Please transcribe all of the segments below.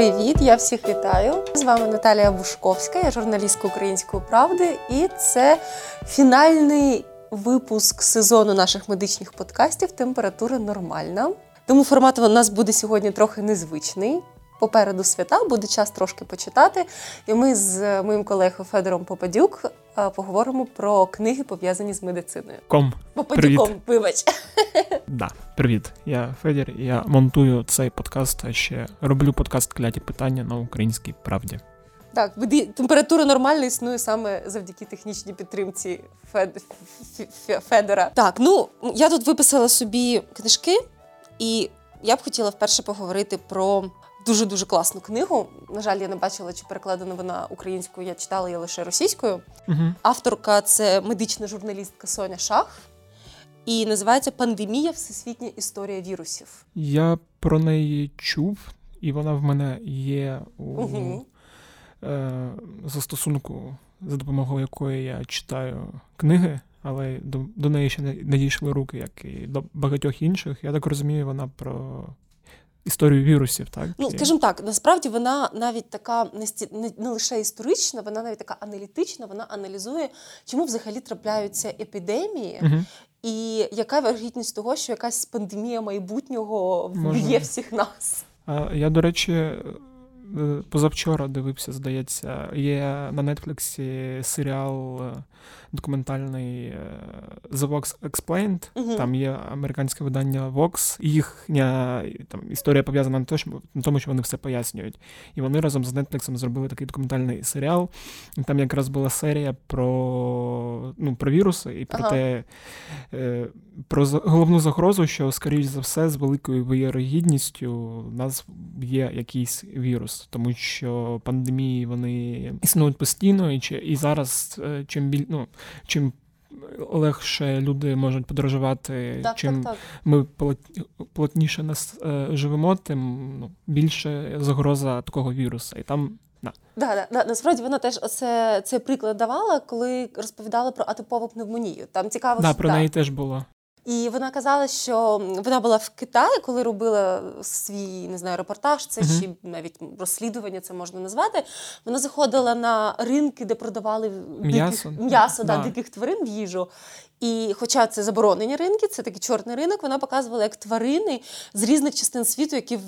Привіт, я всіх вітаю. З вами Наталія Бушковська, я журналістка Української правди, і це фінальний випуск сезону наших медичних подкастів Температура нормальна. Тому формат у нас буде сьогодні трохи незвичний. Попереду свята буде час трошки почитати. І ми з моїм колегою Федором Попадюк е, поговоримо про книги, пов'язані з медициною. Ком. Попадюком, вибач. Да, привіт. Я Федір. Я монтую цей подкаст, а ще роблю подкаст Кляті питання на українській правді. Так, температура нормальна існує саме завдяки технічній підтримці Фед... Федора. Так, ну я тут виписала собі книжки, і я б хотіла вперше поговорити про дуже дуже класну книгу. На жаль, я не бачила, чи перекладена вона українською. Я читала її лише російською. Угу. Авторка це медична журналістка Соня Шах. І називається Пандемія Всесвітня історія вірусів. Я про неї чув, і вона в мене є у угу. е, застосунку, за допомогою якої я читаю книги, але до, до неї ще не, не дійшли руки, як і до багатьох інших. Я так розумію, вона про історію вірусів, так ну скажімо так, насправді вона навіть така не не, не лише історична, вона навіть така аналітична. Вона аналізує, чому взагалі трапляються епідемії, угу. і яка вергітність того, що якась пандемія майбутнього вб'є всіх нас. Я до речі. Позавчора дивився, здається, є на Нетфліксі серіал е, документальний е, The Vox Explained. Uh-huh. Там є американське видання Vox. Їхня там історія пов'язана на тому, що вони все пояснюють. І вони разом з Netflix зробили такий документальний серіал. І Там якраз була серія про ну, про віруси і про uh-huh. те, е, про головну загрозу, що, скоріш за все, з великою вірогідністю у нас є якийсь вірус, тому що пандемії вони існують постійно, і і зараз е, чим біль ну, чим легше люди можуть подорожувати, так, чим так, так. ми плотніше нас е, живемо, тим ну, більше загроза такого вірусу. І там Да. Да, да, да. Насправді вона теж оце, цей приклад давала, коли розповідала про атипову пневмонію. Там цікаво, да, що про неї теж було. І вона казала, що вона була в Китаї, коли робила свій не знаю, репортаж, це uh-huh. чи навіть розслідування це можна назвати. Вона заходила на ринки, де продавали м'ясо, диких, м'ясо да. Да, диких тварин в їжу. І, хоча це заборонені ринки, це такий чорний ринок, вона показувала як тварини з різних частин світу, які в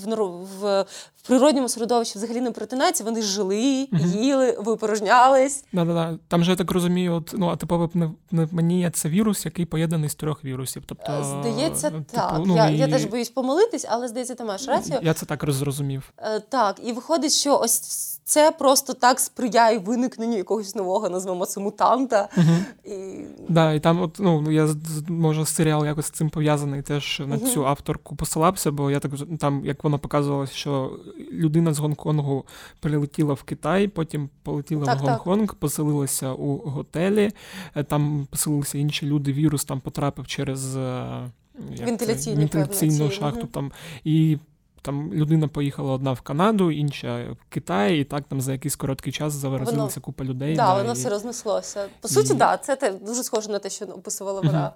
в, в природньому середовищі взагалі не перетинаються, вони жили, їли, випорожнялись. Да-да-да. Там же я так розумію, от, ну, атипова пневмонія – це вірус, який поєднаний з трьох вірусів. Тобто, е, Здається, типу, так. Ну, я і... я теж боюсь помилитись, але здається, ти маєш рацію. Я це так зрозумів. Е, так, і виходить, що ось це просто так сприяє виникненню якогось нового, назвемо це мутанта. Угу. І... Да, і там, от, ну, я може серіал якось з цим пов'язаний, теж на цю авторку посилався, бо я так там, як воно показувалося, що людина з Гонконгу прилетіла в Китай, потім полетіла так, в Гонконг, так. поселилася у готелі, е, там поселилися інші люди, вірус там потрапив через е, вентиляційну, вентиляційну шахту. Угу. Там, і там людина поїхала одна в Канаду, інша в Китай, і так там за якийсь короткий час заворозилася купа людей. Да, да, воно і... все рознеслося. По суті, так, і... да, це те, дуже схоже на те, що описувала вона.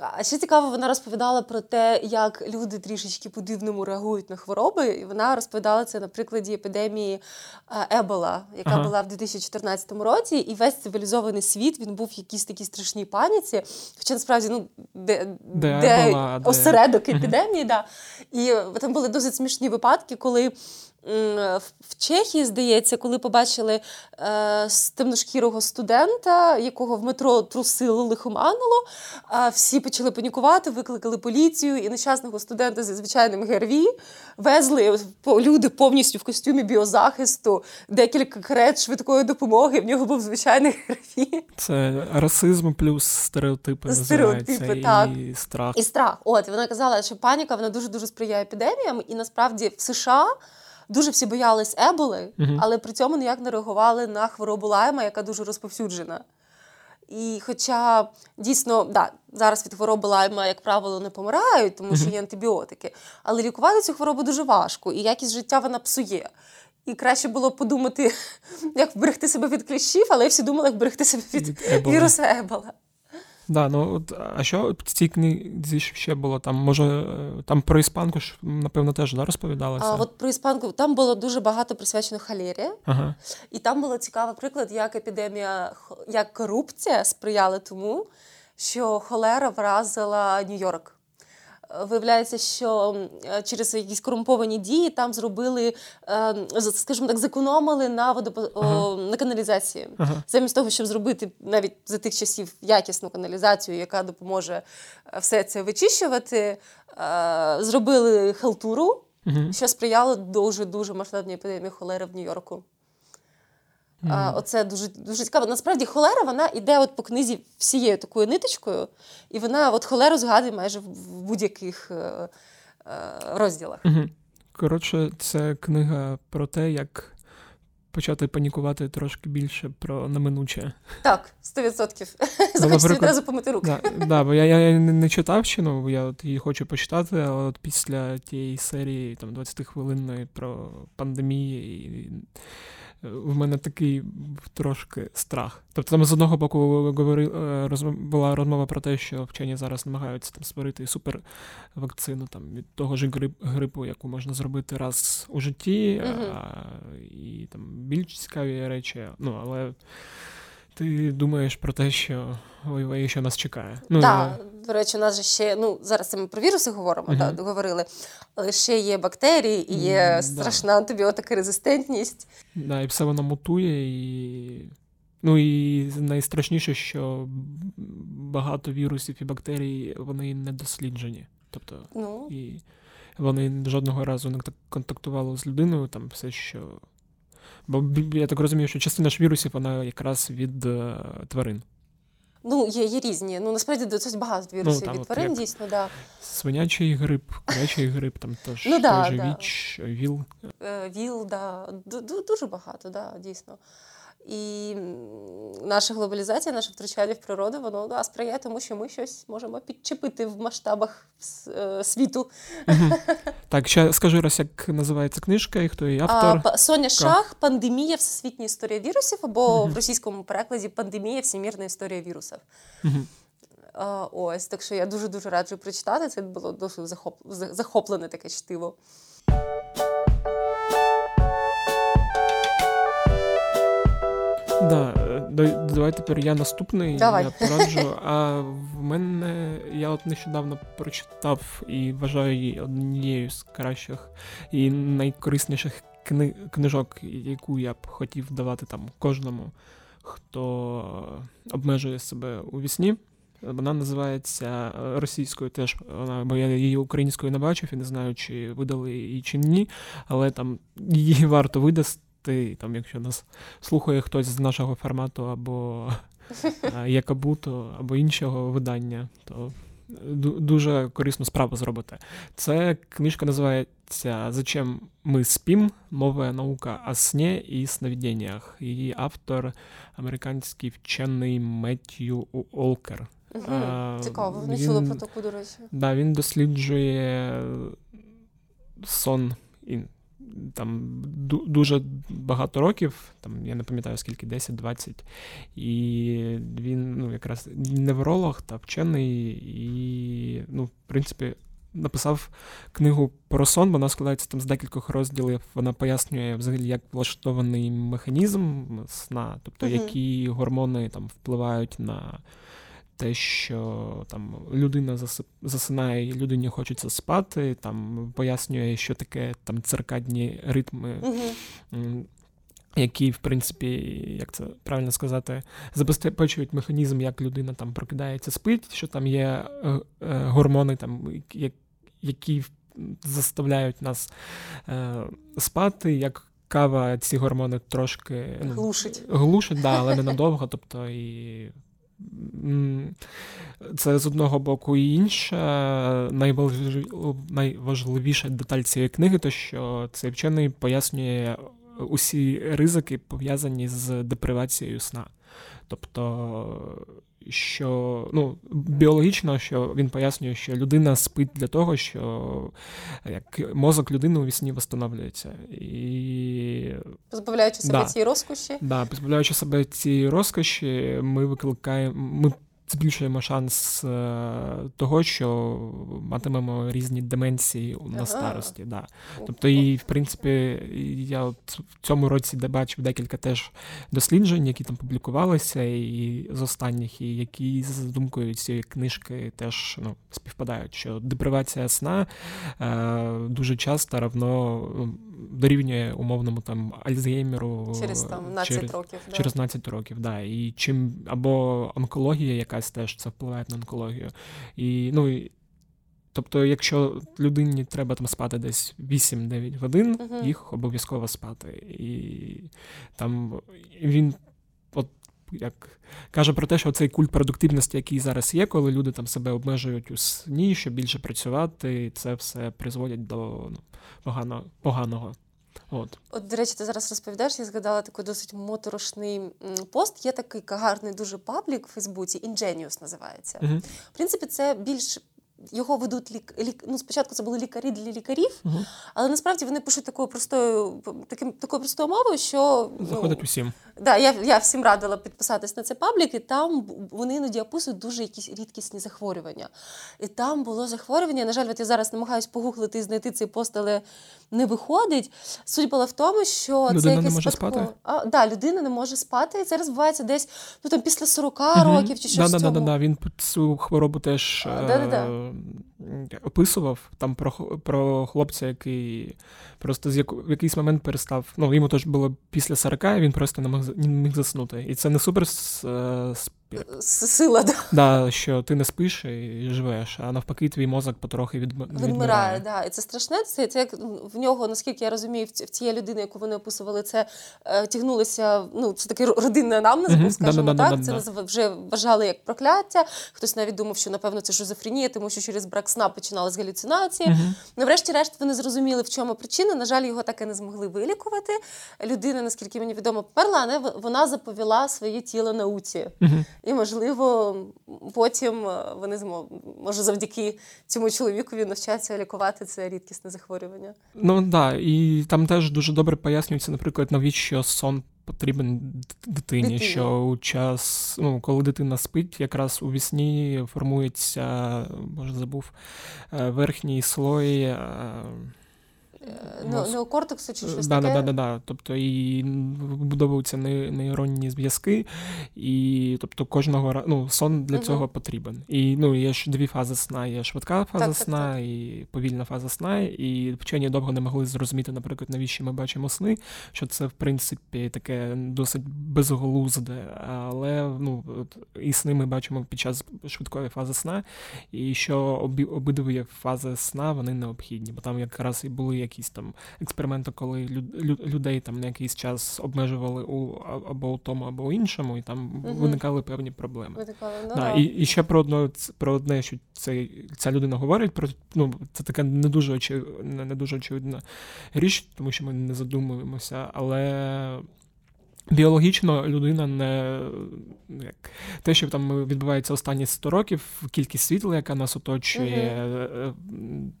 А ще цікаво, вона розповідала про те, як люди трішечки по-дивному реагують на хвороби. І вона розповідала це на прикладі епідемії е, Ебола, яка ага. була в 2014 році, і весь цивілізований світ він був в якійсь такій страшній паніці. Хоча насправді ну, де, де, де Ебола, осередок епідемії, да. І там були досить смішні випадки, коли в Чехії, здається, коли побачили е, темношкірого студента, якого в метро трусило лихоманило, е, всі почали панікувати, викликали поліцію і нещасного студента зі звичайним ГРВІ везли люди повністю в костюмі біозахисту, декілька карет швидкої допомоги. В нього був звичайний ГРВІ. Це расизм плюс стереотипи. Стереотипи, так. І страх. І страх. От вона казала, що паніка вона дуже дуже сприяє епідеміям, і насправді в США. Дуже всі боялись еболи, але при цьому ніяк не реагували на хворобу лайма, яка дуже розповсюджена. І хоча дійсно, да, зараз від хвороби лайма, як правило, не помирають, тому що є антибіотики, але лікувати цю хворобу дуже важко, і якість життя вона псує. І краще було подумати, як вберегти себе від кліщів, але всі думали, як вберегти себе від, від вірусу ебола. Да, ну от, а що в цій книзі ще було? Там, може, е, там про іспанку ж, напевно, теж да, розповідалося? А от про іспанку там було дуже багато присвячено халірі, Ага. І там було цікавий приклад, як епідемія, як корупція сприяла тому, що холера вразила Нью-Йорк. Виявляється, що через якісь корумповані дії там зробили, скажімо так, зекономили на водопо... ага. на каналізації. Ага. Замість того, щоб зробити навіть за тих часів якісну каналізацію, яка допоможе все це вичищувати, зробили халтуру, ага. що сприяло дуже дуже масштабній епідемії холери в Нью-Йорку. А, Оце дуже дуже цікаво. Насправді холера вона йде от по книзі всією такою ниточкою, і вона от холеру згадує майже в будь-яких е, е, розділах. Угу. Коротше, це книга про те, як почати панікувати трошки більше про неминуче. Так, 100%. Захочеться відразу помити руки. Да, да, бо я я не читав ще, ну я от її хочу почитати, але от після тієї серії там 20 хвилинної про пандемії і в мене такий трошки страх. Тобто там з одного боку говори, е, була розмова про те, що вчені зараз намагаються там створити супервакцину там, від того ж грип, грипу, яку можна зробити раз у житті, угу. а, і там більш цікаві речі. Ну, але ти думаєш про те, що ой, що нас чекає. Ну, Так, до речі, у нас же ще, ну, зараз ми про віруси говоримо, uh так, говорили, але ще є бактерії і є mm, страшна да. антибіотика резистентність. Да, і все воно мутує, і. Ну і найстрашніше, що багато вірусів і бактерій вони не досліджені. Тобто, ну. і вони жодного разу не контактували з людиною, там все, що Бо я так розумію, що частина ж вірусів вона якраз від е, тварин. Ну, є є різні. Ну, насправді досить багато вірусів ну, від тварин, дійсно, да. Свинячий грип, курячий грип, там теж ну, да, да. віч, ВІЛ. Е, ВІЛ, да. Дуже багато, да, дійсно. І наша глобалізація, наше втручання в природу, воно да, сприяє тому, що ми щось можемо підчепити в масштабах е, світу. Так, ще скажи раз, як називається книжка і хто її автор? А, Соня Шах, Пандемія, всесвітня історія вірусів, або в російському перекладі Пандемія, всемірна історія вірусів. А, ось, так що я дуже дуже раджу прочитати. Це було досить захоп... захоплене таке чтиво. Да, Давай тепер я наступний. Давай. Я пораджу. А в мене я от нещодавно прочитав і вважаю її однією з кращих і найкорисніших кни... книжок, яку я б хотів давати там кожному, хто обмежує себе у вісні. Вона називається е, російською теж, вона, бо я її українською не бачив і не знаю, чи видали її чи ні, але там її варто видасти ти, там, якщо нас слухає хтось з нашого формату або Якабуту, або іншого видання, то дуже корисну справу зробите. Це книжка називається Зачем ми спім? Нова наука о сні і сновидіннях. Її автор американський вчений Меттью Олкер. Угу, Цікаво, не чула про таку, до речі. Да, Він досліджує сон і там дуже багато років, там я не пам'ятаю скільки, 10-20, і він ну, якраз невролог та вчений, і, ну, в принципі, написав книгу про сон, вона складається там з декількох розділів. Вона пояснює взагалі, як влаштований механізм сна, тобто, угу. які гормони там впливають на те, що там людина засинає, і людині хочеться спати, там пояснює, що таке там циркадні ритми. Угу. Які, в принципі, як це правильно сказати, забезпечують механізм, як людина там прокидається, спить, що там є е, е, гормони, там, які заставляють нас е, спати, як кава ці гормони трошки ну, глушить, глушить да, але ненадовго. Тобто і це з одного боку і інша найважливіша деталь цієї книги, то що цей вчений пояснює усі ризики, пов'язані з депривацією сна. Тобто, що ну, біологічно, що він пояснює, що людина спить для того, що як мозок людини у вісні встановлюється. І... Позбавляючи себе да. цієї розкоші. Да, позбавляючи себе цієї розкоші, ми викликаємо, ми збільшуємо шанс того, що матимемо різні деменції на старості. Да. Тобто, і в принципі, я от в цьому році де бачив декілька теж досліджень, які там публікувалися, і з останніх, і які з думкою цієї книжки теж ну, співпадають, що депривація сна е, дуже часто равно дорівнює умовному там Альцгеймеру через там 12 через, років. Да. Через 12 років, да. І чим або онкологія якась теж це впливає на онкологію. І ну і Тобто, якщо людині треба там спати десь 8-9 годин, uh-huh. їх обов'язково спати. І там він як каже про те, що цей культ продуктивності, який зараз є, коли люди там себе обмежують у сні, щоб більше працювати, це все призводить до ну, погано, поганого. От. От, до речі, ти зараз розповідаєш, я згадала такий досить моторошний пост. Є такий гарний дуже паблік в Фейсбуці, Ingenious називається. Uh-huh. В принципі, це більш його ведуть лік, лік, ну, спочатку це були лікарі для лікарів, угу. але насправді вони пишуть такою простою таким, такою простою мовою, що ну, заходить ну, усім. Да, я я всім радила підписатись на цей паблік, і там вони іноді описують дуже якісь рідкісні захворювання. І там було захворювання. На жаль, от я зараз намагаюся погуглити і знайти цей пост, але не виходить. Суть була в тому, що людина це якесь не може спати? А, да, людина не може спати. І це розбувається десь ну, там, після 40 угу. років чи щось. Да, да, да, да, Він цю хворобу теж. А, е- um, описував там про про хлопця, який просто з в якийсь момент перестав. Ну, йому теж було після 40, і він просто не міг, не міг заснути. І це не супер е, сила, да. Да, що ти не спиш і живеш, а навпаки, твій мозок потрохи від... відмирає. Відмирає, да. І це страшне. Це, це як в нього, наскільки я розумію, в цієї людини, яку вони описували, це е, тягнулося. Ну, це такий родинний анамнез, mm-hmm. скажімо да, так. Це вже вважали як прокляття. Хтось навіть думав, що напевно це шизофренія, тому що через брак сна починалися галюцинації. Mm-hmm. Ну, врешті-решт, вони зрозуміли, в чому причина. На жаль, його так і не змогли вилікувати. Людина, наскільки мені відомо, померла, не вона заповіла своє тіло науці. Mm-hmm. І, можливо, потім е, вони може завдяки цьому чоловікові навчаться лікувати це рідкісне захворювання. Ну так, да. і там теж дуже добре пояснюється, наприклад, навіщо сон. Потрібен дитині, дитині, що у час, ну коли дитина спить, якраз у вісні формується, може забув, е, верхній слой е, Ну, неокортексу чи щось да, таке? Да, да, да, Тобто і вибудовуються нейронні зв'язки, і тобто кожного ну, сон для цього потрібен. І ну, є ж дві фази сна: є швидка фаза так, сна так, так. і повільна фаза сна. І вчені довго не могли зрозуміти, наприклад, навіщо ми бачимо сни, що це в принципі таке досить безголузде, але ну, і сни ми бачимо під час швидкої фази сна, і що обидві фази сна вони необхідні, бо там якраз і були як якісь там експерименти, коли людей там на якийсь час обмежували у або у тому, або у іншому, і там угу. виникали певні проблеми. Виникали, ну, да, І і ще про одне про одне, що це ця людина говорить, про ну це така не дуже очі, не дуже очевидна річ, тому що ми не задумуємося, але. Біологічно людина не як те, що там відбувається останні 100 років, кількість світла, яка нас оточує, угу.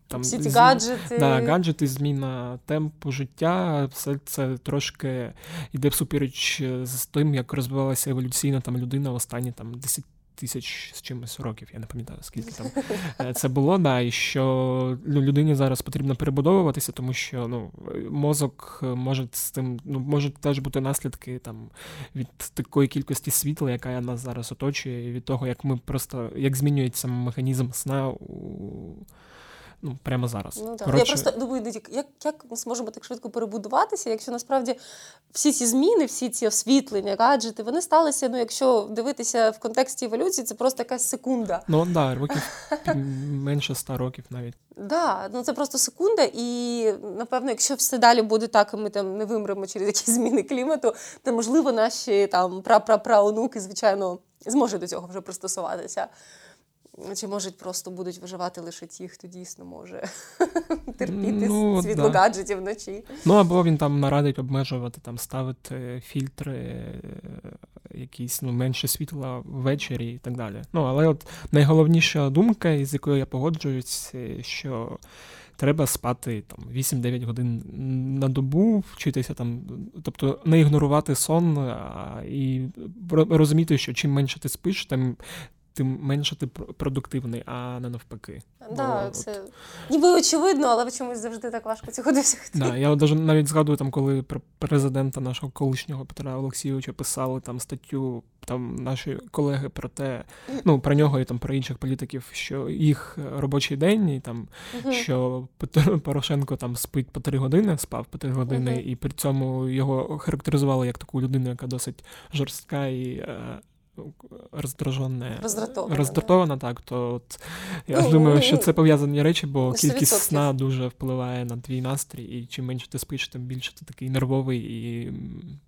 там всі ці гаджети, да, гаджети, зміна темпу життя, все це трошки йде всупереч з тим, як розвивалася еволюційна там людина останні там 10 тисяч з чимось років, я не пам'ятаю, скільки там е, це було, да, і що людині зараз потрібно перебудовуватися, тому що ну, мозок може з тим, ну, можуть теж бути наслідки там від такої кількості світла, яка нас зараз оточує, і від того, як ми просто як змінюється механізм сна у ну прямо зараз. Ну так. Коротше... Я просто думаю, як як ми зможемо так швидко перебудуватися, якщо насправді всі ці зміни, всі ці освітлення, гаджети, вони сталися. Ну, якщо дивитися в контексті еволюції, це просто якась секунда. Ну да, років менше ста років навіть. Да, ну це просто секунда, і напевно, якщо все далі буде так, і ми там не вимремо через якісь зміни клімату, то можливо наші там пра-пра-праонуки, звичайно, зможуть до цього вже пристосуватися. Чи можуть просто будуть виживати лише ті, хто дійсно може терпіти ну, світло да. гаджетів вночі? Ну або він там нарадить обмежувати, там ставити фільтри, е, якісь ну, менше світла ввечері і так далі. Ну, але от найголовніша думка, з якою я погоджуюсь, що. Треба спати там 8-9 годин на добу, вчитися там, тобто не ігнорувати сон а, і розуміти, що чим менше ти спиш, тим тим менше ти продуктивний, а не навпаки. Да, Бо, це от... ніби очевидно, але чомусь завжди так важко цього досягти. Да, Я навіть згадую, там, коли президента нашого колишнього Петра Олексійовича писали там статтю там наші колеги про те, ну про нього і там про інших політиків, що їх робочий день, і там uh-huh. що Петро Порошенко там спить по три години, спав по три години, uh-huh. і при цьому його характеризували як таку людину, яка досить жорстка і. Е, роздражена, роздратована, роздратована так, то от я ну, думаю, що це пов'язані речі, бо 100%. кількість сна дуже впливає на твій настрій, і чим менше ти спиш, тим більше ти такий нервовий і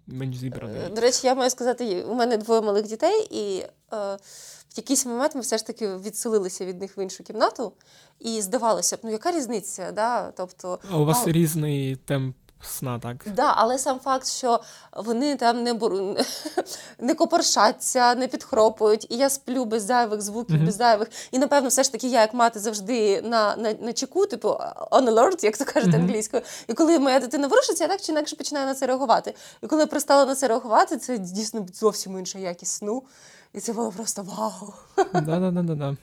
менш зібраний. До речі, я маю сказати, у мене двоє малих дітей, і е, в якийсь момент ми все ж таки відселилися від них в іншу кімнату, і здавалося б, ну яка різниця? Да? Тобто, а у вас а... різний темп сна, так? Да, але сам факт, що вони там не бур... не копоршаться, не підхропують, і я сплю без зайвих звуків, mm-hmm. без зайвих. І напевно, все ж таки, я як мати завжди на на, на чеку, типу on alert, як то кажуть mm-hmm. англійською. І коли моя дитина ворушиться, я так чи інакше починаю на це реагувати. І коли я перестала на це реагувати, це дійсно зовсім інша якість сну. І це було просто вау. Да-да-да-да.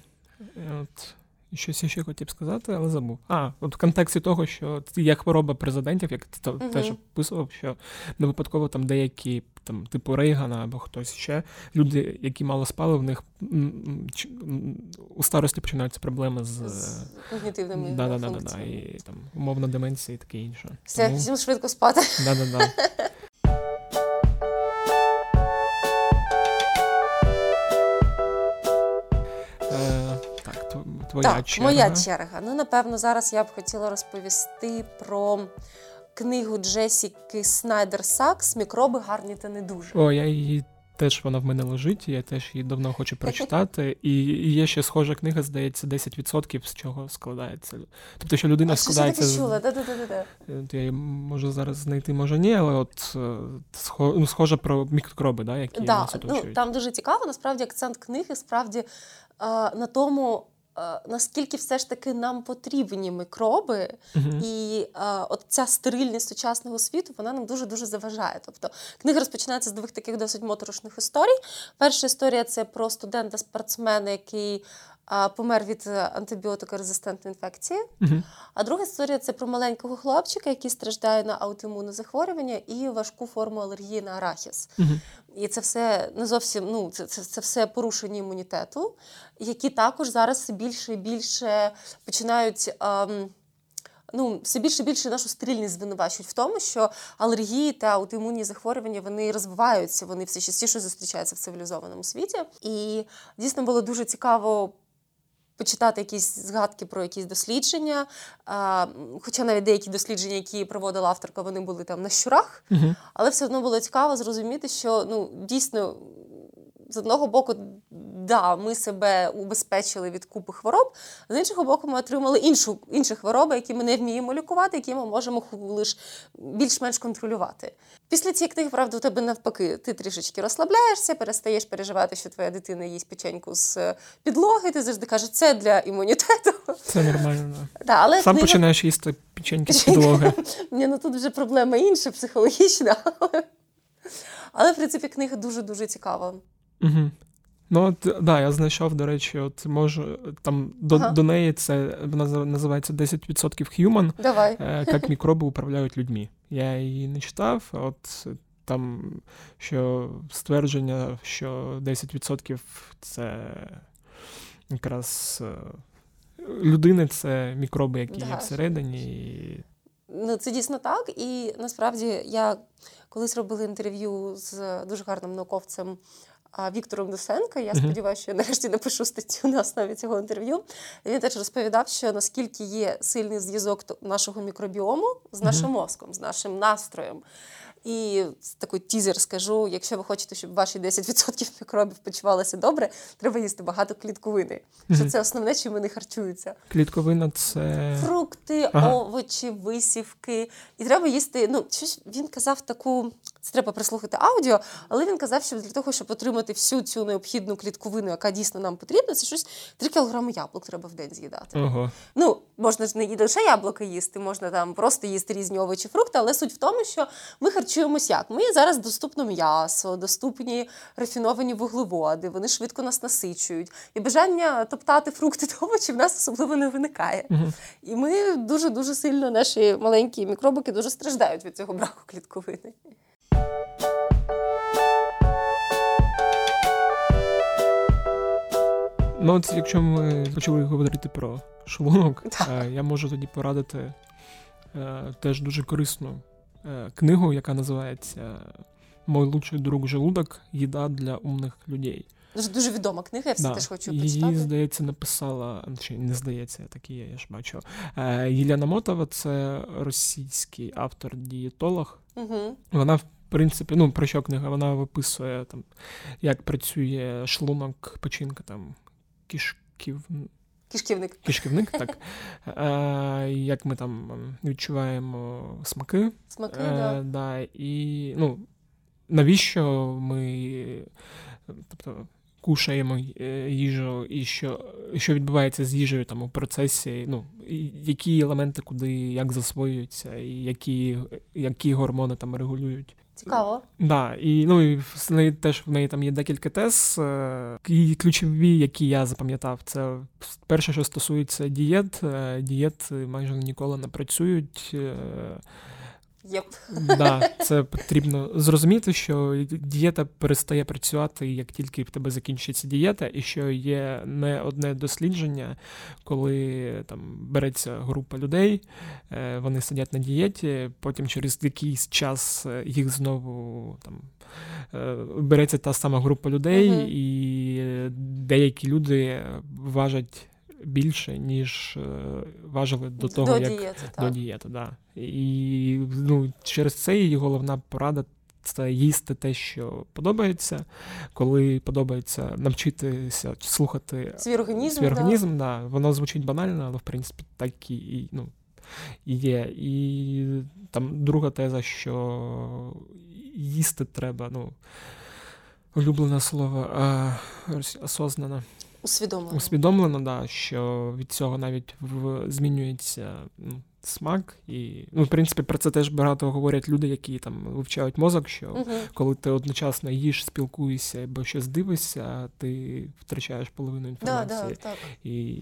От Щось ще хотів сказати, але забув. А, от в контексті того, що є хвороба президентів, як ти uh-huh. теж описував, що не випадково там деякі, там, типу Рейгана або хтось ще, люди, які мало спали, в них у старості починаються проблеми з, з когнітивними да, да, да, да, і там умовна деменція і таке інше. Все, Тому... всім швидко спати. Да-да-да. твоя так, черга. Моя черга. Ну, напевно, зараз я б хотіла розповісти про книгу Джесіки Снайдер Сакс Мікроби гарні та не дуже. О, я її. Теж вона в мене лежить, я теж її давно хочу прочитати. І є ще схожа книга, здається, 10% з чого складається. Тобто, що людина а складається. Що чула? Да-да-да-да. Е, я її можу зараз знайти, може ні, але от е, ну, схожа про мікроби, да, які да, нас оточують. Ну, Там дуже цікаво, насправді акцент книги справді на тому, Е, наскільки все ж таки нам потрібні мікроби, uh-huh. і а, е, от ця стерильність сучасного світу вона нам дуже дуже заважає. Тобто книга розпочинається з двох таких досить моторошних історій. Перша історія це про студента-спортсмена, який помер від антибіотикорезистентної інфекції. Uh-huh. А друга історія це про маленького хлопчика, який страждає на аутоімунне захворювання і важку форму алергії на арахіс. Uh-huh. І це все не зовсім ну, це, це, це все порушення імунітету, які також зараз все більше і більше починають. Ем, Ну, все більше і більше нашу стерильність звинувачують в тому, що алергії та аутоімунні захворювання вони розвиваються, вони все частіше зустрічаються в цивілізованому світі. І дійсно було дуже цікаво почитати якісь згадки про якісь дослідження. А, Хоча навіть деякі дослідження, які проводила авторка, вони були там на щурах, угу. але все одно було цікаво зрозуміти, що ну дійсно з одного боку, да, ми себе убезпечили від купи хвороб, з іншого боку, ми отримали іншу, інші хвороби, які ми не вміємо лікувати, які ми можемо лише більш-менш контролювати. Після цієї книги, правда, у тебе навпаки, ти трішечки розслабляєшся, перестаєш переживати, що твоя дитина їсть печеньку з підлоги. Ти завжди кажеш, це для імунітету. Це нормально. Да, але Сам книга... починаєш їсти печеньки з підлоги. Ні, ну тут вже проблема інша, психологічна. Але, в принципі, книга дуже-дуже цікава. Угу. Ну, от, да, я знайшов, до речі, от можу там до ага. до неї це вона називається 10% human. Давай. Е, як мікроби управляють людьми. Я її не читав, от там що ствердження, що 10% це якраз е, людини це мікроби, які да. є всередині. І... Ну, це дійсно так. І насправді я колись робила інтерв'ю з дуже гарним науковцем. Віктором Дусенко. Я сподіваюся, що я нарешті напишу статтю на основі цього інтерв'ю. Він теж розповідав, що наскільки є сильний зв'язок нашого мікробіому з нашим мозком, з нашим настроєм. І такий тізер скажу: якщо ви хочете, щоб ваші 10% мікробів почувалися добре, треба їсти багато клітковини. Що це основне, чим вони харчуються. Клітковина це фрукти, ага. овочі, висівки. І треба їсти. Ну, щось він казав таку, це треба прислухати аудіо, але він казав, що для того, щоб отримати всю цю необхідну клітковину, яка дійсно нам потрібна, це щось 3 кілограми яблук треба в день з'їдати. Ага. Ну, можна ж не лише яблука їсти, можна там просто їсти різні овочі, фрукти, але суть в тому, що ми харчуємось як. Ми зараз доступно м'ясо, доступні рафіновані вуглеводи, вони швидко нас насичують. І бажання топтати фрукти та овочі в нас особливо не виникає. Угу. І ми дуже дуже сильно, наші маленькі мікробики дуже страждають від цього браку клітковини. Ну, от якщо ми почали говорити про шлунок, Так. е, я можу тоді порадити е, теж дуже корисну е, книгу, яка називається Мой лучший друг желудок. Їда для умних людей. Дуже дуже відома книга, я все Да. теж хочу Її, здається, написала, чи не здається, такі є, я ж бачу. Е, Єляна Мотова це російський автор-дієтолог. Угу. Вона, в принципі, ну про що книга? Вона виписує там, як працює шлунок, печінка там кишків. Кишківник. Кишківник, так. Е, як ми там ем, відчуваємо смаки. Смаки, Е, да. да, і ну, навіщо ми тобто, кушаємо е, їжу, і що, що відбувається з їжею там, у процесі, ну, які елементи куди як засвоюються, і які, які гормони там регулюють. Цікаво. Да, і ну і в неї теж в неї там є декілька тез. е, І ключові, які я запам'ятав, це перше, що стосується дієт. Е, Дієт майже ніколи не працюють. Е, Да, це потрібно зрозуміти, що дієта перестає працювати, як тільки в тебе закінчиться дієта, і що є не одне дослідження, коли там береться група людей, е, вони сидять на дієті, потім через якийсь час е, їх знову там. е, Береться та сама група людей, Мгм. і деякі люди важать більше, ніж е, важили до того, До як дієти, до дієти, да. І ну, через це її головна порада це їсти те, що подобається. Коли подобається навчитися слухати Свій організм, свій да. організм, да. воно звучить банально, але в принципі так і, і, ну, і є. І там друга теза, що їсти треба, ну. Улюблене слово а, осознано. Усвідомлено. Усвідомлено, да, що від цього навіть в, змінюється ну, смак. І, ну, в принципі, про це теж багато говорять люди, які там вивчають мозок, що Угу. коли ти одночасно їш, спілкуєшся або щось дивишся, ти втрачаєш половину інформації. да, так. І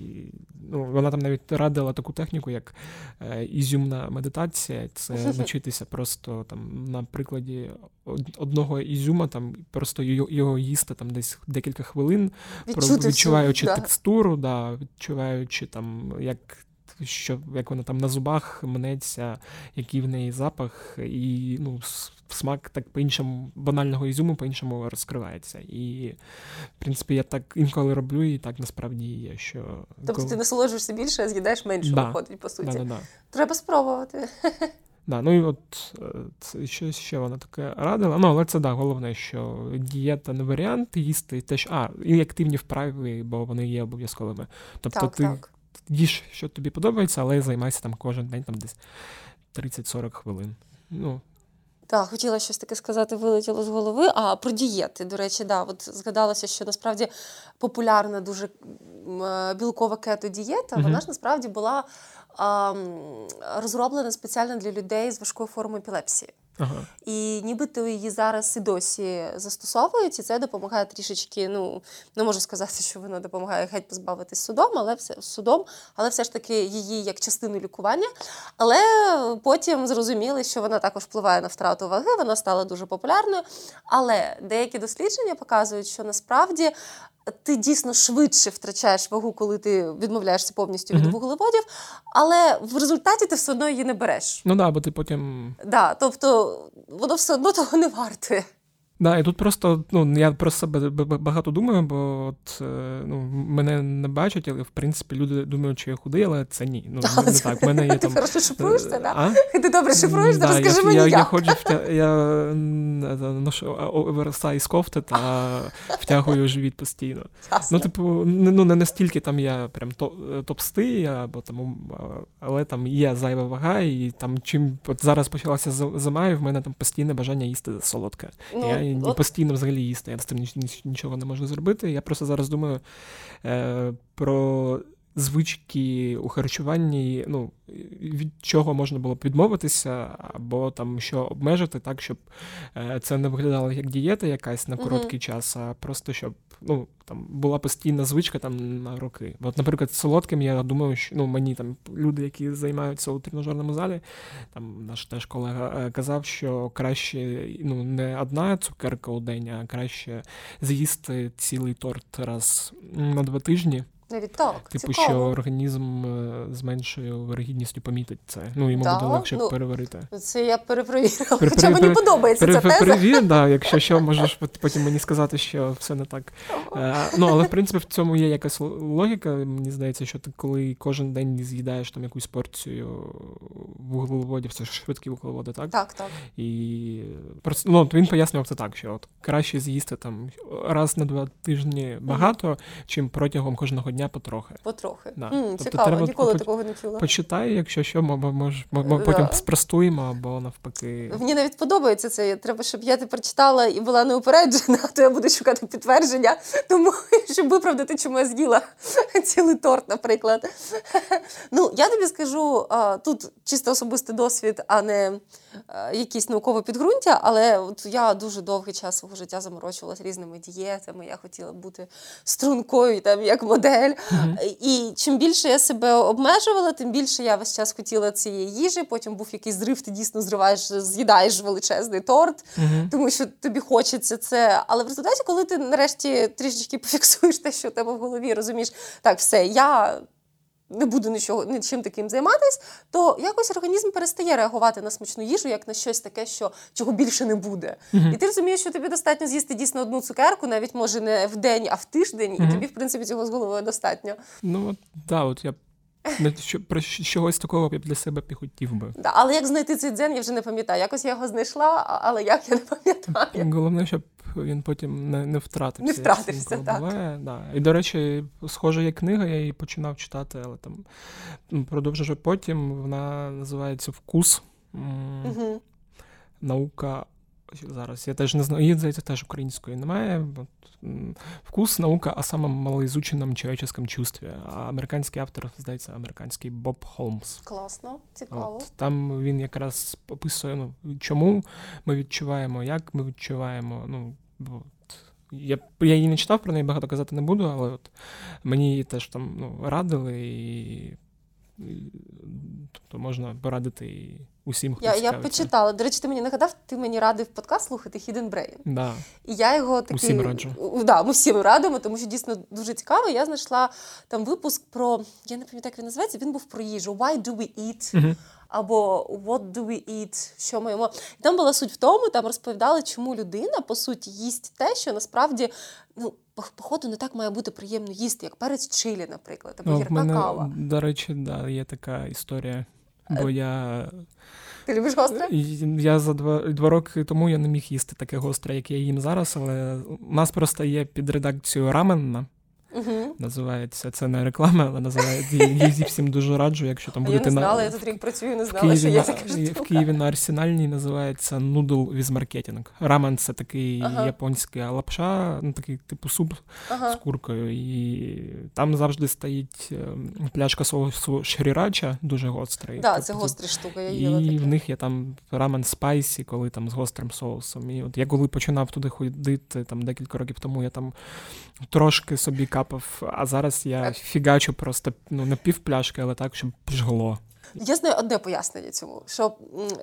ну, вона там навіть радила таку техніку, як е, ізюмна медитація. Це навчитися просто там на прикладі одного ізюма, там просто його, їсти там десь декілька хвилин, Відчути всю, відчуваючи да. текстуру, да, відчуваючи там, як. Що як вона там на зубах мнеться, який в неї запах, і ну, смак так по-іншому банального ізюму по-іншому розкривається. І, в принципі, я так інколи роблю, і так насправді є. Що Тобто ти насолоджуєшся більше, а з'їдаєш менше, Да. виходить, по суті. да, да, да. Треба спробувати. Да, ну і от е, це що ще вона таке радила. Ну, але це да, головне, що дієта не варіант їсти теж. А, і активні вправи, бо вони є обов'язковими. Тобто так, ти так. Їж, що тобі подобається, але займайся там кожен день там десь 30-40 хвилин. Ну, Так, хотіла щось таке сказати, вилетіло з голови. А про дієти, до речі, да, от згадалося, що насправді популярна дуже е, білкова кето-дієта, Мгм. вона ж насправді була а, розроблена спеціально для людей з важкою формою епілепсії. І нібито її зараз і досі застосовують, і це допомагає трішечки. Ну не можу сказати, що вона допомагає геть позбавитись судом, але все судом, але все ж таки її як частину лікування. Але потім зрозуміли, що вона також впливає на втрату ваги, вона стала дуже популярною. Але деякі дослідження показують, що насправді. Ти дійсно швидше втрачаєш вагу, коли ти відмовляєшся повністю від Мгм. вуглеводів, але в результаті ти все одно її не береш. Ну да, бо ти потім. Да, тобто воно все одно того не вартує. Да, і тут просто ну я про себе багато думаю, бо от е, ну мене не бачать, але в принципі люди думають, що я худий, але це ні. Ну не, не так. В мене є Ти там. хорошо шифруєшся, е, да? А? Ти добре шифруєш, Да, розкажи я, мені я, як. я ходжу, втя... я е, ношу оверсайз кофти та втягую живіт постійно. Ясно. Ну, типу, ну не настільки там я прям топстий, або там, але там є зайва вага, і там чим от зараз почалася зима, і в мене там постійне бажання їсти солодке. Ну, я і от- постійно взагалі їсти. Я з тим ніч- ніч- нічого не можу зробити. Я просто зараз думаю е, про звички у харчуванні, ну, від чого можна було б відмовитися, або там що обмежити, так, щоб е, це не виглядало як дієта якась на короткий mm-hmm. час, а просто щоб ну, там була постійна звичка там на роки. От, наприклад, солодким, я думаю, що ну, мені там люди, які займаються у тренажерному залі, там наш теж колега е, казав, що краще ну, не одна цукерка у день, а краще з'їсти цілий торт раз на два тижні. Навіть так. Типу, цікаво. що організм е, зменшує вирогідністю помітить це. Ну, йому да? буде легше ну, переварити. Це я перепровірила. Пере, Хоча мені подобається пере, ця теза. Перевір, да, якщо що, можеш потім мені сказати, що все не так. Е, ну, але в принципі в цьому є якась логіка. Мені здається, що ти коли кожен день з'їдаєш там якусь порцію вуглеводів, це ж швидкі вуглеводи, так? Так, так. І просто ну, він пояснював це так, що от краще з'їсти там раз на два тижні багато, mm-hmm. чим протягом кожного дня дня потрохи. Потрохи. Да. М, тобто Цікаво, треба ніколи по- такого не чула. Почитай, якщо що, ми, мож, ми, ми потім спростуємо або навпаки. Мені навіть подобається це. Треба, щоб я тепер читала і була неупереджена, то я буду шукати підтвердження, тому щоб виправдати, чому я з'їла цілий торт, наприклад. Ну, я тобі скажу, тут чисто особистий досвід, а не якісь наукове підґрунтя, але от я дуже довгий час свого життя заморочувалася різними дієтами. Я хотіла бути стрункою, там як модель модель. Mm-hmm. І чим більше я себе обмежувала, тим більше я весь час хотіла цієї їжі. Потім був якийсь зрив, ти дійсно зриваєш, з'їдаєш величезний торт, mm-hmm. тому що тобі хочеться це. Але в результаті, коли ти нарешті трішечки пофіксуєш те, що у тебе в голові, розумієш, так, все, я не буду нічого нічим таким займатися, то якось організм перестає реагувати на смачну їжу, як на щось таке, що чого більше не буде. Uh-huh. І ти розумієш, що тобі достатньо з'їсти дійсно одну цукерку, навіть може не в день, а в тиждень, uh-huh. і тобі, в принципі, цього з головою достатньо. Ну от да, от я. Про чогось такого я б для себе хотів би. Да, Але як знайти цей дзен, я вже не пам'ятаю. Якось я його знайшла, але як я не пам'ятаю. Головне, щоб він потім не не втратився. Не втратився, так. Буває, да. І, до речі, схожа є книга, я її починав читати, але там продовжу потім. Вона називається Вкус. Угу. Наука. Зараз я теж не знаю, її, здається, теж української немає. Вкус, наука о самом малоизученном человеческом чувстві. А американський автор, здається, американський Боб Холмс. Класно, цікаво. От, Там він якраз описує, ну, чому ми відчуваємо, як ми відчуваємо. ну, От. Я я її не читав, про неї багато казати не буду, але от мені її теж там ну, радили, і, і тобто можна порадити і усім, хто Я я почитала. До речі, ти мені нагадав, ти мені радив подкаст слухати Hidden Brain. Да. І я його такий... Усім раджу. Да, ми всім радимо, тому що дійсно дуже цікаво. Я знайшла там випуск про, я не пам'ятаю, як він називається, він був про їжу. Why do we eat? Uh-huh або What do we eat? Що ми їмо? І там була суть в тому, там розповідали, чому людина по суті їсть те, що насправді ну. Походу, не так має бути приємно їсти, як перець чилі, наприклад, або гірка мене, кава. До речі, да, є така історія. Бо е, я. Ти любиш гостре? Я за два два роки тому я не міг їсти таке гостре, як я їм зараз, але у нас просто є під редакцією раменна. Угу. Називається це не реклама, але називається її всім дуже раджу, якщо там будете я не знала, на... я тут рік працюю, не знала, що є така В Києві на арсенальній називається Noodle with Marketing. Рамен це такий ага. японський лапша, ну такий типу суп ага. з куркою. І там завжди стоїть ем, пляшка соусу шрірача, дуже гострий. Да, тобто, це гостра штука. Я їла І таке. в них є там рамен spicy, коли там з гострим соусом. І от я коли починав туди ходити там декілька років тому, я там трошки собі капав, а зараз я фігачу просто ну, не пів пляшки, але так, щоб жгло. Я знаю одне пояснення цьому. Що,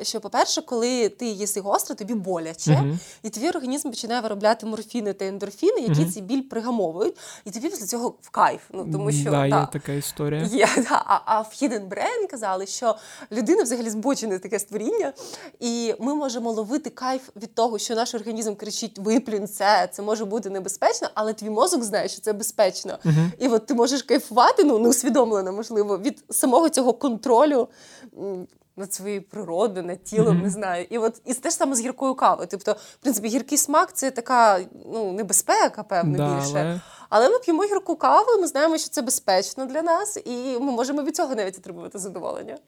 що по-перше, коли ти їси гостро, тобі боляче, uh-huh. і твій організм починає виробляти морфіни та ендорфіни, які uh-huh. цей біль пригамовують, і тобі після цього в кайф. Ну тому що да, та, є така історія. Є, да, А а в Hidden Brain казали, що людина взагалі збочене таке створіння, і ми можемо ловити кайф від того, що наш організм кричить: виплюнь це, це може бути небезпечно, але твій мозок знає, що це безпечно. Uh-huh. І от ти можеш кайфувати, ну неусвідомлено, можливо, від самого цього контролю контролю над своєю природою, над тілом, mm-hmm. не знаю. І от і те ж саме з гіркою кавою. Тобто, в принципі, гіркий смак це така ну, небезпека, певно, да, більше. Але... але ми п'ємо гірку каву, і ми знаємо, що це безпечно для нас, і ми можемо від цього навіть отримувати задоволення.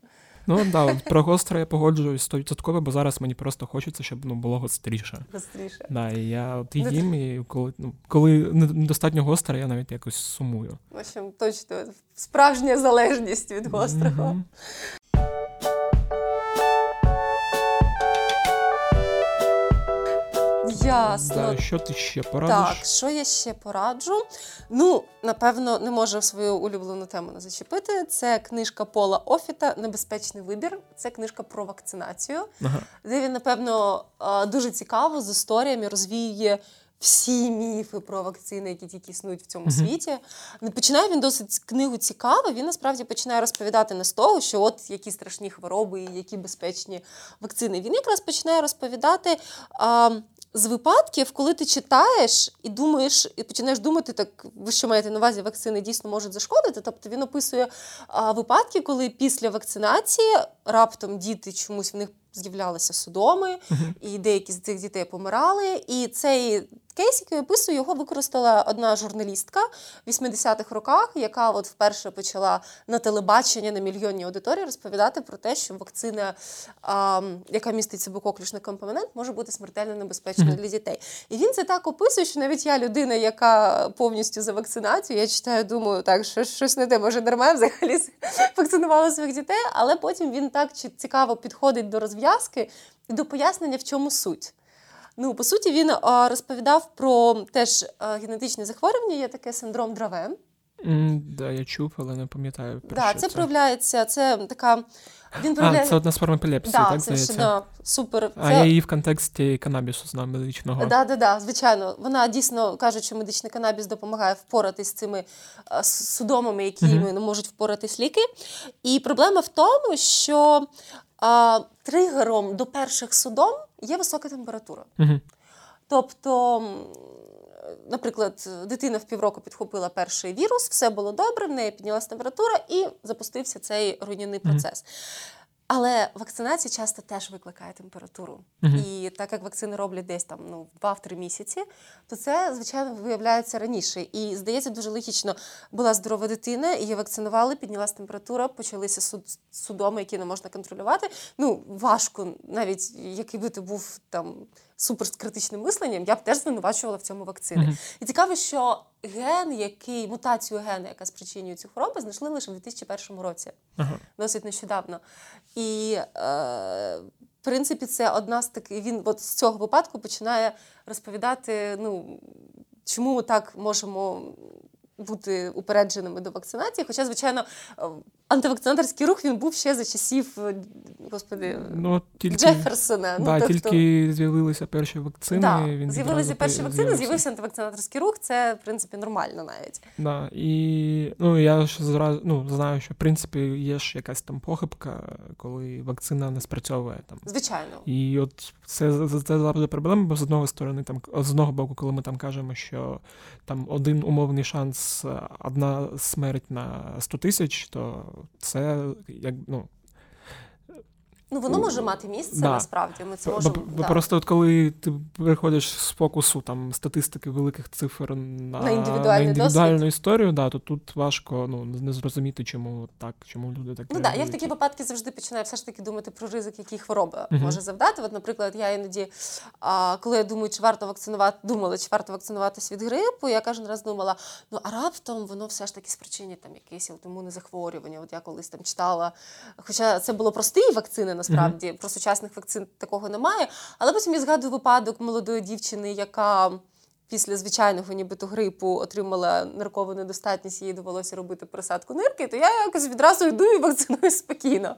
Ну да, про гостро я погоджуюсь 100%, бо зараз мені просто хочеться, щоб ну, було гостріше. Гостріше. Да, і я от їм, і коли ну, коли недостатньо гостро, я навіть якось сумую. В общем, точно справжня залежність від гострого. Mm-hmm. Ясно. Да, Що ти ще порадиш? Так, що я ще пораджу? Ну, напевно, не можу свою улюблену тему не зачепити. Це книжка Пола Офіта Небезпечний вибір. Це книжка про вакцинацію, ага. де він, напевно, дуже цікаво з історіями розвіює. Всі міфи про вакцини, які тільки існують в цьому uh-huh. світі. Починає він досить книгу цікаво. Він насправді починає розповідати не з того, що от які страшні хвороби і які безпечні вакцини. Він якраз починає розповідати а, з випадків, коли ти читаєш і думаєш, і починаєш думати, так ви що маєте на увазі, вакцини дійсно можуть зашкодити. Тобто він описує а, випадки, коли після вакцинації раптом діти чомусь в них з'являлися судоми, і деякі з цих дітей помирали. І цей кейс, який описую, його використала одна журналістка в 80-х роках, яка от вперше почала на телебачення на мільйонній аудиторії розповідати про те, що вакцина, а, яка містить себе коклюшний компонент, може бути смертельно небезпечною для дітей. І він це так описує, що навіть я людина, яка повністю за вакцинацію, я читаю, думаю, так що щось не те, може дарма взагалі вакцинувала своїх дітей, але потім він так цікаво підходить до розв'язки і до пояснення, в чому суть. Ну, по суті, він а, розповідав про теж а, генетичне захворювання, є таке синдром Драве. Mm, да, я чув, але не пам'ятаю. Про да, що це, це проявляється. Це така. Він проявляє... А, це одна з форм епілепсії, да, так це здається? Да, супер. А це... я її в контексті канабісу знав медичного. Так, да, да, да, звичайно. Вона дійсно каже, що медичний канабіс допомагає впоратись з цими судомами, які mm-hmm. не можуть впоратись ліки. І проблема в тому, що а, тригером до перших судом є висока температура. Угу. Тобто, наприклад, дитина в півроку підхопила перший вірус, все було добре, в неї піднялася температура і запустився цей руйнівний процес. Угу. Але вакцинація часто теж викликає температуру. Uh-huh. І так як вакцини роблять десь там ну, 2-3 місяці, то це, звичайно, виявляється раніше. І здається, дуже логічно була здорова дитина, її вакцинували, піднялася температура, почалися суд, судоми, які не можна контролювати. Ну, важко, навіть який би ти був там супер з критичним мисленням, я б теж звинувачувала в цьому вакцини. Uh-huh. І цікаво, що ген, який мутацію гена, яка спричинює цю хворобу, знайшли лише в 2001 році, uh-huh. досить нещодавно. І е, в принципі, це одна з таких. Він от з цього випадку починає розповідати, ну чому ми так можемо бути упередженими до вакцинації. Хоча, звичайно, антивакцинаторський рух він був ще за часів е, господи ну, тільки, Джеферсона. Да, ну, тобто... Тільки з'явилися перші вакцини. Да, він З'явилися перші вакцини, з'явився антивакцинаторський рух. Це в принципі нормально навіть. Да, І ну я ж зразу ну, знаю, що в принципі є ж якась там похибка, коли вакцина не спрацьовує там. Звичайно, і от це це завжди проблема, бо з одного сторони, там з одного боку, коли ми там кажемо, що там один умовний шанс, одна смерть на 100 тисяч, то це як ну. Ну, воно може мати місце да. насправді. Ми це можемо. Бо, да. Просто от коли ти приходиш з фокусу там статистики великих цифр на на, індивідуальну, на індивідуальну історію, да, то тут важко ну, не зрозуміти, чому так, чому люди так. Ну так, я в такі випадки завжди починаю все ж таки думати про ризик, які хвороби uh-huh. може завдати. От, наприклад, я іноді, а, коли я думаю, чи варто вакцинувати, думала, чи варто вакцинуватись від грипу, я кожен раз думала, ну а раптом воно все ж таки спричинить там якесь імунне захворювання. От я колись там читала. Хоча це було прості вакцини насправді. Mm-hmm. Про сучасних вакцин такого немає. Але потім я згадую випадок молодої дівчини, яка після звичайного нібито грипу отримала ниркову недостатність, їй довелося робити присадку нирки, то я якось відразу йду і вакциную спокійно.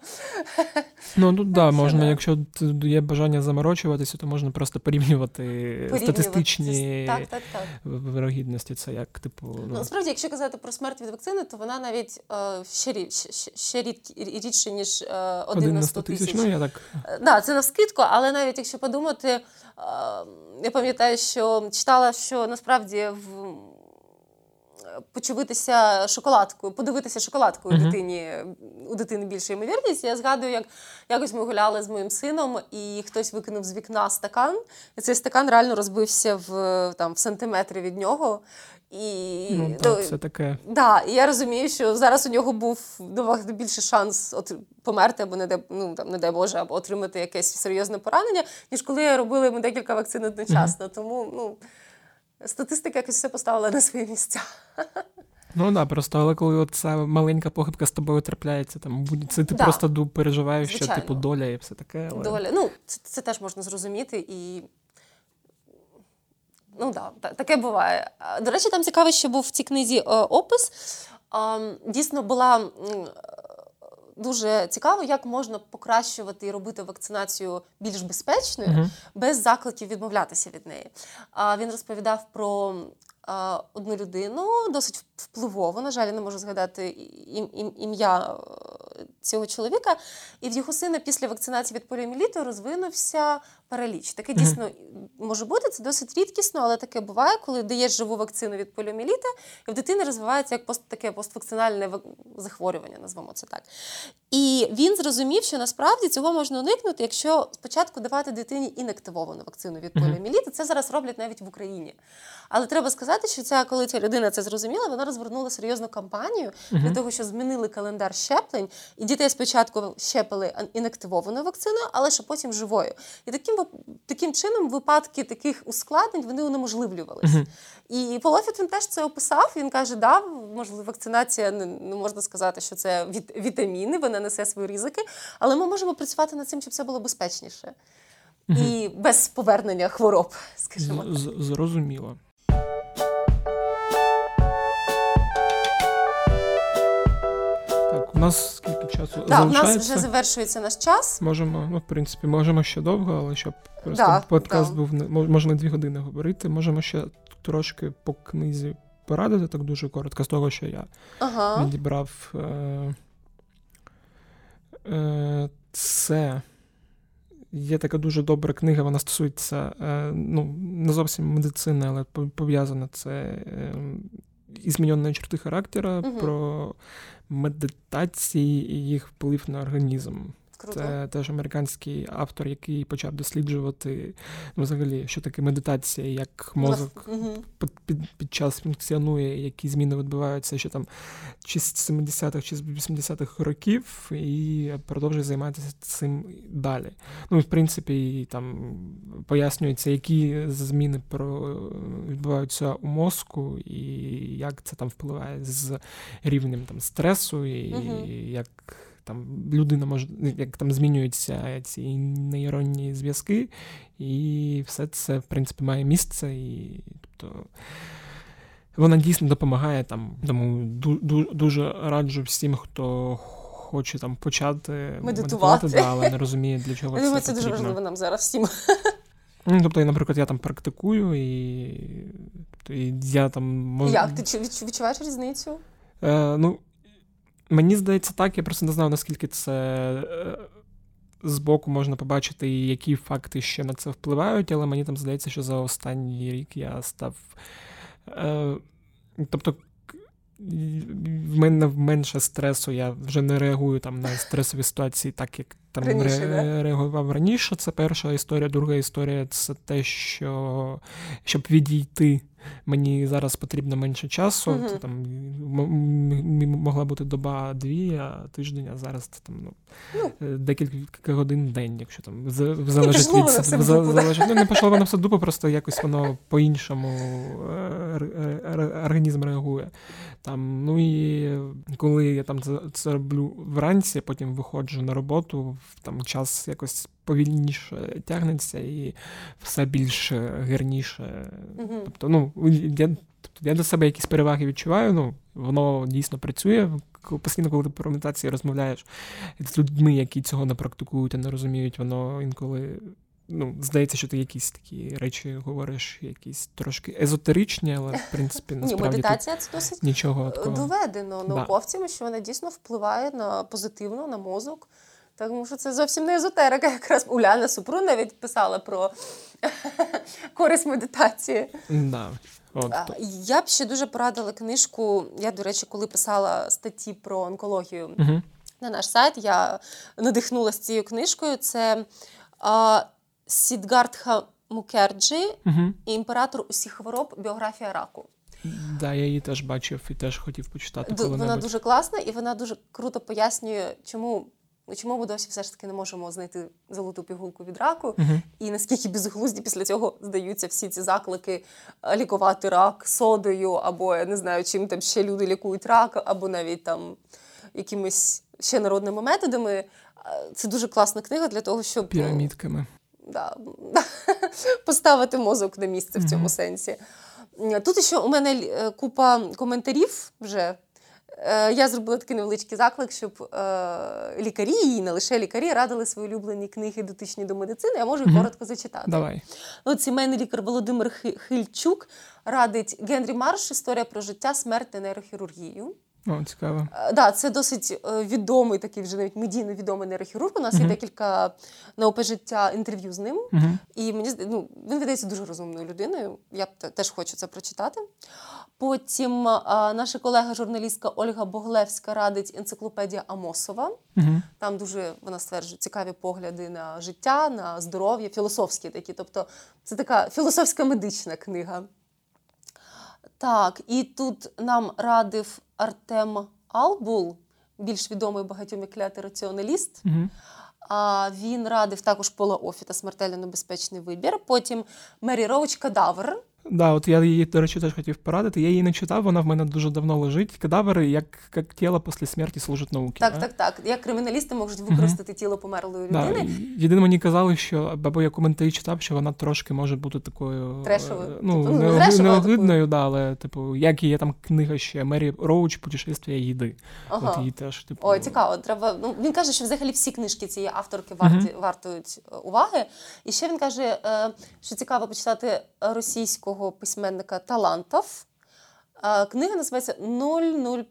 Ну тут да, можна, якщо є бажання заморочуватися, то можна просто порівнювати, порівнювати. статистичні так, так, так. вирогідності. Це як типу. Ну. ну насправді, якщо казати про смерть від вакцини, то вона навіть е, ще рід, ще, рід, рідше, ніж е, один на 100 тисяч. Ну, я так. Е, да, це навскидку, але навіть якщо подумати, е, я пам'ятаю, що читала що насправді в. Почувитися шоколадкою, подивитися шоколадкою uh-huh. дитині у дитини більша ймовірність. Я згадую, як якось ми гуляли з моїм сином, і хтось викинув з вікна стакан, і цей стакан реально розбився в там в сантиметри від нього. І ну, так, це таке. Да, і я розумію, що зараз у нього був набагато більше шанс от померти або не дай, ну, там, не дай Боже, або отримати якесь серйозне поранення, ніж коли робили йому декілька вакцин одночасно. Mm-hmm. Тому ну, статистика якось все поставила на свої місця. Ну так, да, просто але коли ця маленька похибка з тобою трапляється, там це ти да. просто переживаєш, Звичайно. що типу доля і все таке. Але... Доля. Ну, це, це теж можна зрозуміти і. Ну так, да, таке буває. До речі, там цікаво, що був в цій книзі е, опис. Дійсно, була дуже цікаво, як можна покращувати і робити вакцинацію більш безпечною mm-hmm. без закликів відмовлятися від неї. А Він розповідав про одну людину, досить впливову, На жаль, я не можу згадати ім'я цього чоловіка. І в його сина після вакцинації від поліоміліту розвинувся параліч. Таке дійсно може бути, це досить рідкісно, але таке буває, коли даєш живу вакцину від поліоміліта, і в дитини розвивається як пост, таке поствакцинальне захворювання, назвемо це так. І він зрозумів, що насправді цього можна уникнути, якщо спочатку давати дитині інактивовану вакцину від поліоміліту. Це зараз роблять навіть в Україні. Але треба сказати, що ця, коли ця людина це зрозуміла, вона розвернула серйозну кампанію для того, що змінили календар щеплень, і дітей спочатку щепили інактивованою вакциною, але ще потім живою. І таким таким чином випадки таких ускладнень вони унеможливлювалися. Uh-huh. І Полофіт він теж це описав. Він каже, да, можливо, вакцинація не, не можна сказати, що це від, вітаміни, вона несе свої ризики, але ми можемо працювати над цим, щоб це було безпечніше. І без повернення хвороб, скажімо. так. Зрозуміло. Нас скільки часу Так, залишається? у нас вже завершується наш час. Можемо, ну, в принципі, можемо ще довго, але щоб просто да, подкаст да. був можна дві години говорити. Можемо ще трошки по книзі порадити, так дуже коротко, з того, що я ага. відібрав. Е, е, Це. Є така дуже добра книга, вона стосується е, ну, не зовсім медицини, але пов'язана це е, і зміненої черти характера, угу. про медитації і їх вплив на організм. Круто. Це теж американський автор, який почав досліджувати ну, взагалі, що таке медитація, як мозок угу. під, під час функціонує, які зміни відбуваються, що там чи з 70-х, чи з 80-х років, і продовжує займатися цим далі. Ну, в принципі, там пояснюється, які зміни про відбуваються у мозку, і як це там впливає з рівнем там стресу, і угу. як там людина може, як там змінюються ці нейронні зв'язки, і все це, в принципі, має місце. і тобто вона дійсно допомагає там. Тому дуже раджу всім, хто хоче там почати медитувати, да, але не розуміє, для чого Я це. Думаю, це дуже важливо нам зараз всім. Ну, Тобто, наприклад, я там практикую, і тобто, і я там можу... Як? Ти відчуваєш різницю? Е, Ну, Мені здається, так, я просто не знаю, наскільки це е, збоку можна побачити, і які факти ще на це впливають, але мені там здається, що за останній рік я став. Е, тобто, в мене менше стресу, я вже не реагую там на стресові ситуації, так як там раніше, ре- реагував раніше. Це перша історія. Друга історія це те, що щоб відійти мені зараз потрібно менше часу. Це там могла бути доба дві, а тиждень, а зараз це там ну, uh декілька годин в день, якщо там залежить від залежить. Ну, не пішло воно все дупо, просто якось воно по-іншому е, організм реагує. Там, Ну і коли я там це роблю вранці, потім виходжу на роботу, там час якось повільніше тягнеться і все більш гірніше. Угу. Тобто, ну, я тобто я для себе якісь переваги відчуваю, ну, воно дійсно працює. Постійно, коли ти про медитацію розмовляєш з людьми, які цього не практикують і не розуміють, воно інколи. Ну, здається, що ти якісь такі речі говориш, якісь трошки езотеричні, але в принципі насправді Ні, медитація це досить нічого такого. доведено науковцями, що вона дійсно впливає на позитивно на мозок. Тому що це зовсім не езотерика. Якраз Уляна Супрун навіть писала про користь медитації. Да. От. Я б ще дуже порадила книжку. Я, до речі, коли писала статті про онкологію угу. на наш сайт, я надихнулася цією книжкою. Це а, Сідгартха Мукерджі, угу. імператор усіх хвороб, біографія раку. Да, я її теж бачив і теж хотів почитати. Вона дуже класна і вона дуже круто пояснює, чому. Чому ми досі все ж таки не можемо знайти золоту пігулку від раку, uh-huh. і наскільки безглузді після цього здаються всі ці заклики лікувати рак содою, або я не знаю, чим там ще люди лікують рак, або навіть там якимись ще народними методами. Це дуже класна книга для того, щоб пірамідками. Да, поставити мозок на місце в цьому uh-huh. сенсі. Тут ще у мене е, купа коментарів вже. Е, я зробила такий невеличкий заклик, щоб е, лікарі, і не лише лікарі, радили свої улюблені книги, дотичні до медицини. Я можу mm-hmm. коротко зачитати. Давай. От Сімейний лікар Володимир Хильчук радить Генрі Марш Історія про життя, смерть та нейрохірургію. О, цікаво. Да, це досить відомий, такий вже навіть медійно відомий нейрохірург. У нас uh-huh. є декілька на ОП життя інтерв'ю з ним. Uh-huh. І мені ну, він видається дуже розумною людиною. Я теж хочу це прочитати. Потім а, наша колега-журналістка Ольга Боглевська радить енциклопедія Амосова. Uh-huh. Там дуже вона стверджує цікаві погляди на життя, на здоров'я, філософські такі. Тобто, це така філософська медична книга. Так, і тут нам радив Артем Албул, більш відомий багатьом як клятий раціоналіст. Uh-huh. А він радив також Пола Офіта смертельно небезпечний вибір. Потім Мері Роуч Кадавр. Да, от я її, до речі, теж хотів порадити. Я її не читав, вона в мене дуже давно лежить. Кадавери, як як тіло після смерті служить науки. Так, а? так, так. Як криміналісти можуть використати uh-huh. тіло померлої людини. Да. Єдине мені казали, що або я коментарі читав, що вона трошки може бути такою Трешовою. Ну, типу, не, не неогидною, да, але типу, як є там книга ще Мері Роуч, путешествія їди. Ага. От її теж, типу... Ой, цікаво. Треба. Ну він каже, що взагалі всі книжки цієї авторки варті uh-huh. вартують уваги. І ще він каже, що цікаво почитати російського письменника. Талантов. Книга називається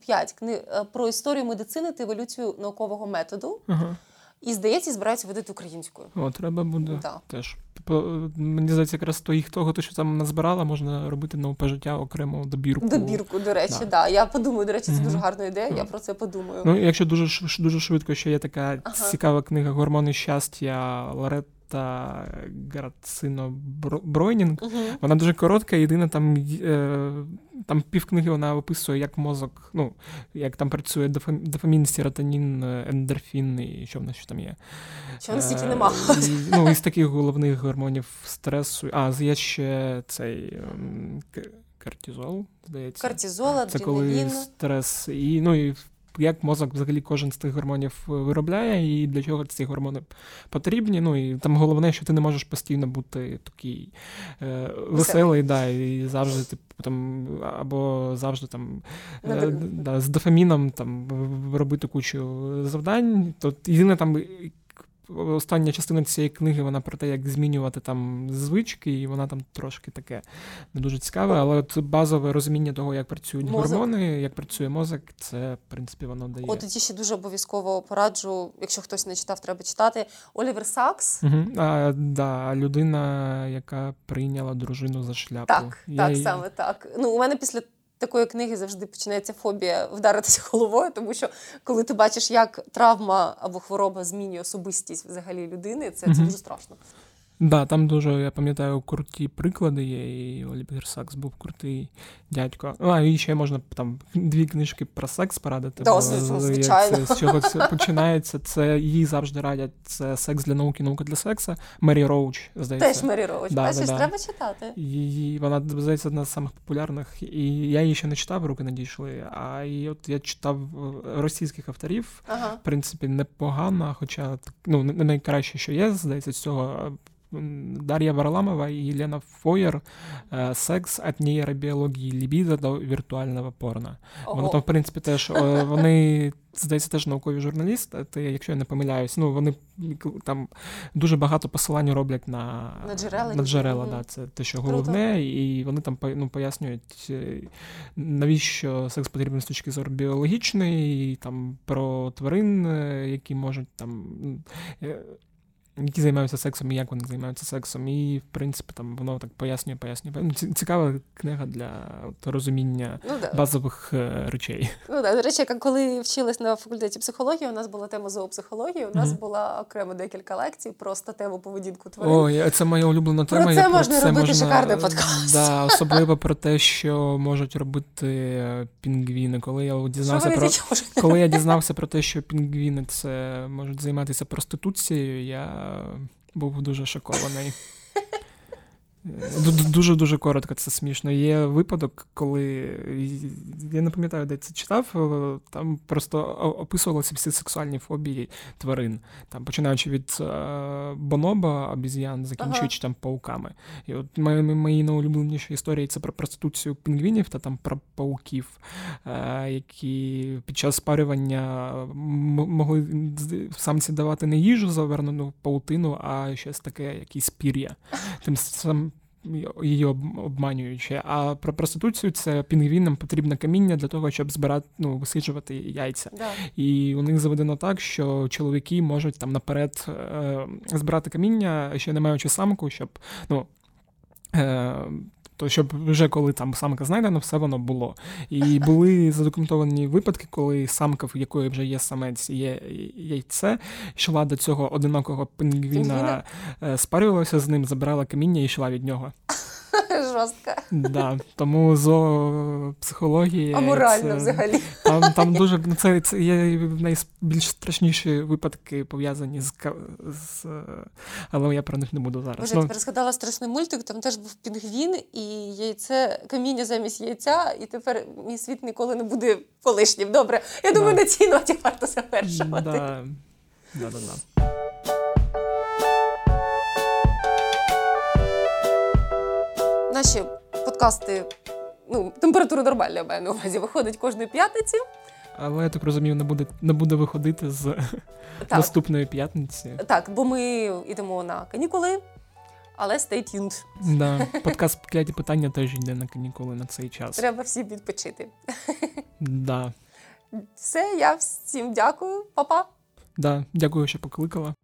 005 Кни... про історію медицини та еволюцію наукового методу. Ага. І, здається, збираються видати українською. О, треба буде да. теж. Типу, мені здається, якраз то їх того, то, що там назбирала, можна робити науке життя окрему добірку. Добірку, до речі, да. да. Я подумаю, до речі, це mm-hmm. дуже гарна ідея. Я про це подумаю. Ну, якщо дуже дуже швидко, що є така ага. цікава книга Гормони щастя Ларет та Грацино Бройнінг. Uh-huh. Вона дуже коротка, єдине там е, там півкниги вона описує, як мозок, ну, як там працює дофамін, серотонін, ендорфін і що в нас ще там є. Що в нас тільки нема. Ну, із таких головних гормонів стресу. А, є ще цей. Кортизол, здається. Кортизол, адреналін. Це коли стрес. І, ну, і як мозок взагалі кожен з тих гормонів е, виробляє, і для чого ці гормони потрібні. Ну і там головне, що ти не можеш постійно бути такий е, веселий, да, і завжди типу там або завжди там е, да, з дофаміном там робити кучу завдань. То єдине там остання частина цієї книги вона про те, як змінювати там звички, і вона там трошки таке не дуже цікаве, але от базове розуміння того, як працюють мозок. гормони, як працює мозок, це в принципі воно дає. От тоді ще дуже обов'язково пораджу, якщо хтось не читав, треба читати. Олівер Сакс. Угу. А, да, Людина, яка прийняла дружину за шляпу. Так, Я так, її... саме так. Ну, у мене після такої книги завжди починається фобія вдаритися головою, тому що коли ти бачиш, як травма або хвороба змінює особистість взагалі людини, це, це дуже страшно. Да, там дуже, я пам'ятаю, круті приклади є, і Олівер Сакс був крутий дядько. А, і ще можна там дві книжки про секс порадити. Да, бо, звичайно. Це, з чого це починається, це її завжди радять. Це секс для науки, наука для сексу. Мері Роуч, здається. Теж Мері Роуч, да, бачиш, да, треба читати. Її, вона, здається, одна з самих популярних. І я її ще не читав, руки не дійшли. А і от я читав е, російських авторів. Ага. В принципі, непогано, хоча ну, не найкраще, що є, здається, з цього. Дар'я Варламова і Єлена Фоєр секс від нейробіології лібідо до віртуального порно. Воно там, в принципі, теж вони, здається, теж наукові журналісти, якщо я не помиляюсь, ну вони там дуже багато посилань роблять на на джерела. На джерела, да, Це те, що головне, і вони там ну, пояснюють, е, навіщо секс потрібен з точки зору біологічної, і там про тварин, е, які можуть там. Е, які займаються сексом і як вони займаються сексом. І, в принципі, там воно так пояснює, пояснює. Ну, Цікава книга для от, розуміння Ну, да. базових е, речей. Ну, да. До речі, коли вчилась на факультеті психології, у нас була тема зоопсихології, у нас Мгм. була окремо декілька лекцій про статеву поведінку тварин. Ой, це моя улюблена Про тема. це я можна робити шикарний подкаст. Да, особливо про те, що можуть робити е, пінгвіни. Коли я дізнався про коли я дізнався про те, що пінгвіни це можуть займатися проституцією, я був дуже шокований. Дуже дуже коротко, це смішно. Є випадок, коли я не пам'ятаю, де це читав. е, Там просто описувалися всі сексуальні фобії тварин, там починаючи від е, боноба, обіз'ян, закінчуючи там пауками. І от мої, мої найулюбленіші історії це про проституцію пінгвінів та там про пауків, е, які під час спарювання могли самці давати не їжу завернену паутину, а щось таке, якісь пір'я. Тим самим її обманюючи. А про проституцію це пінгвінам потрібне каміння для того, щоб збирати, ну, висиджувати яйця. Да. І у них заведено так, що чоловіки можуть там наперед е, збирати каміння, ще не маючи самку, щоб ну. Е, то щоб вже коли там самка знайдена, все воно було. І були задокументовані випадки, коли самка, в якої вже є самець, є яйце, йшла до цього одинокого пінгвіна, Пінгвіна? е, спарювалася з ним, забирала каміння і йшла від нього. Жорстко. Да, тому зоопсихологія. Аморально це- взагалі. там, там дуже ну, це, це є найбільш страшніші випадки пов'язані з, з але я про них не буду зараз. Боже, я тепер згадала страшний мультик, там теж був пінгвін і яйце, каміння замість яйця, і тепер мій світ ніколи не буде колишнім. Добре. Я думаю, Да. на цій ноті варто да, завершувати. да, да, Наші подкасти, ну, температура нормальна, я маю на увазі, виходить кожної п'ятниці. Але я так розумію, не буде, не буде виходити з Так, наступної п'ятниці. так, бо ми йдемо на канікули, але stay tuned. Да, подкаст кляті питання теж йде на канікули на цей час. Треба всім відпочити. Да. Все, я всім дякую, Па-па. Да, дякую, що покликала.